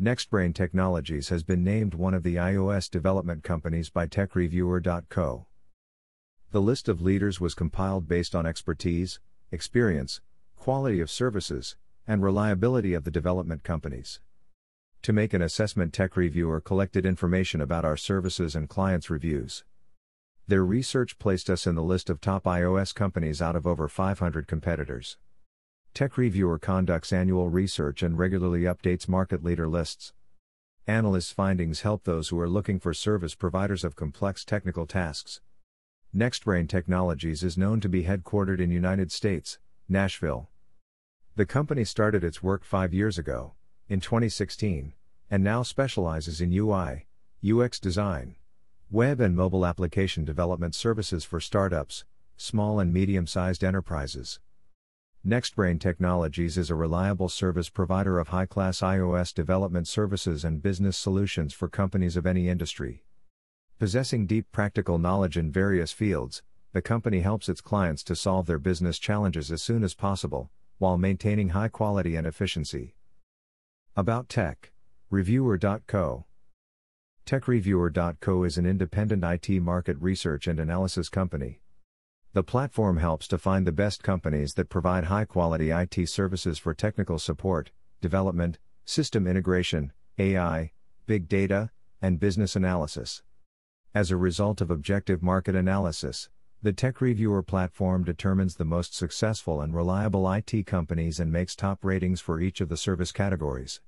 NextBrain Technologies has been named one of the iOS development companies by TechReviewer.co. The list of leaders was compiled based on expertise, experience, quality of services, and reliability of the development companies. To make an assessment, TechReviewer collected information about our services and clients' reviews. Their research placed us in the list of top iOS companies out of over 500 competitors. TechReviewer conducts annual research and regularly updates market leader lists. Analysts' findings help those who are looking for service providers of complex technical tasks. NextBrain Technologies is known to be headquartered in United States, Nashville. The company started its work 5 years ago, in 2016, and now specializes in UI, UX design, web and mobile application development services for startups, small and medium-sized enterprises. NextBrain Technologies is a reliable service provider of high class iOS development services and business solutions for companies of any industry. Possessing deep practical knowledge in various fields, the company helps its clients to solve their business challenges as soon as possible, while maintaining high quality and efficiency. About Tech Reviewer.co TechReviewer.co is an independent IT market research and analysis company. The platform helps to find the best companies that provide high quality IT services for technical support, development, system integration, AI, big data, and business analysis. As a result of objective market analysis, the Tech Reviewer platform determines the most successful and reliable IT companies and makes top ratings for each of the service categories.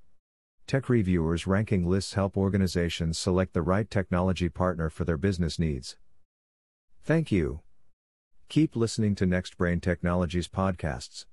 Tech Reviewers ranking lists help organizations select the right technology partner for their business needs. Thank you. Keep listening to NextBrain Technologies podcasts.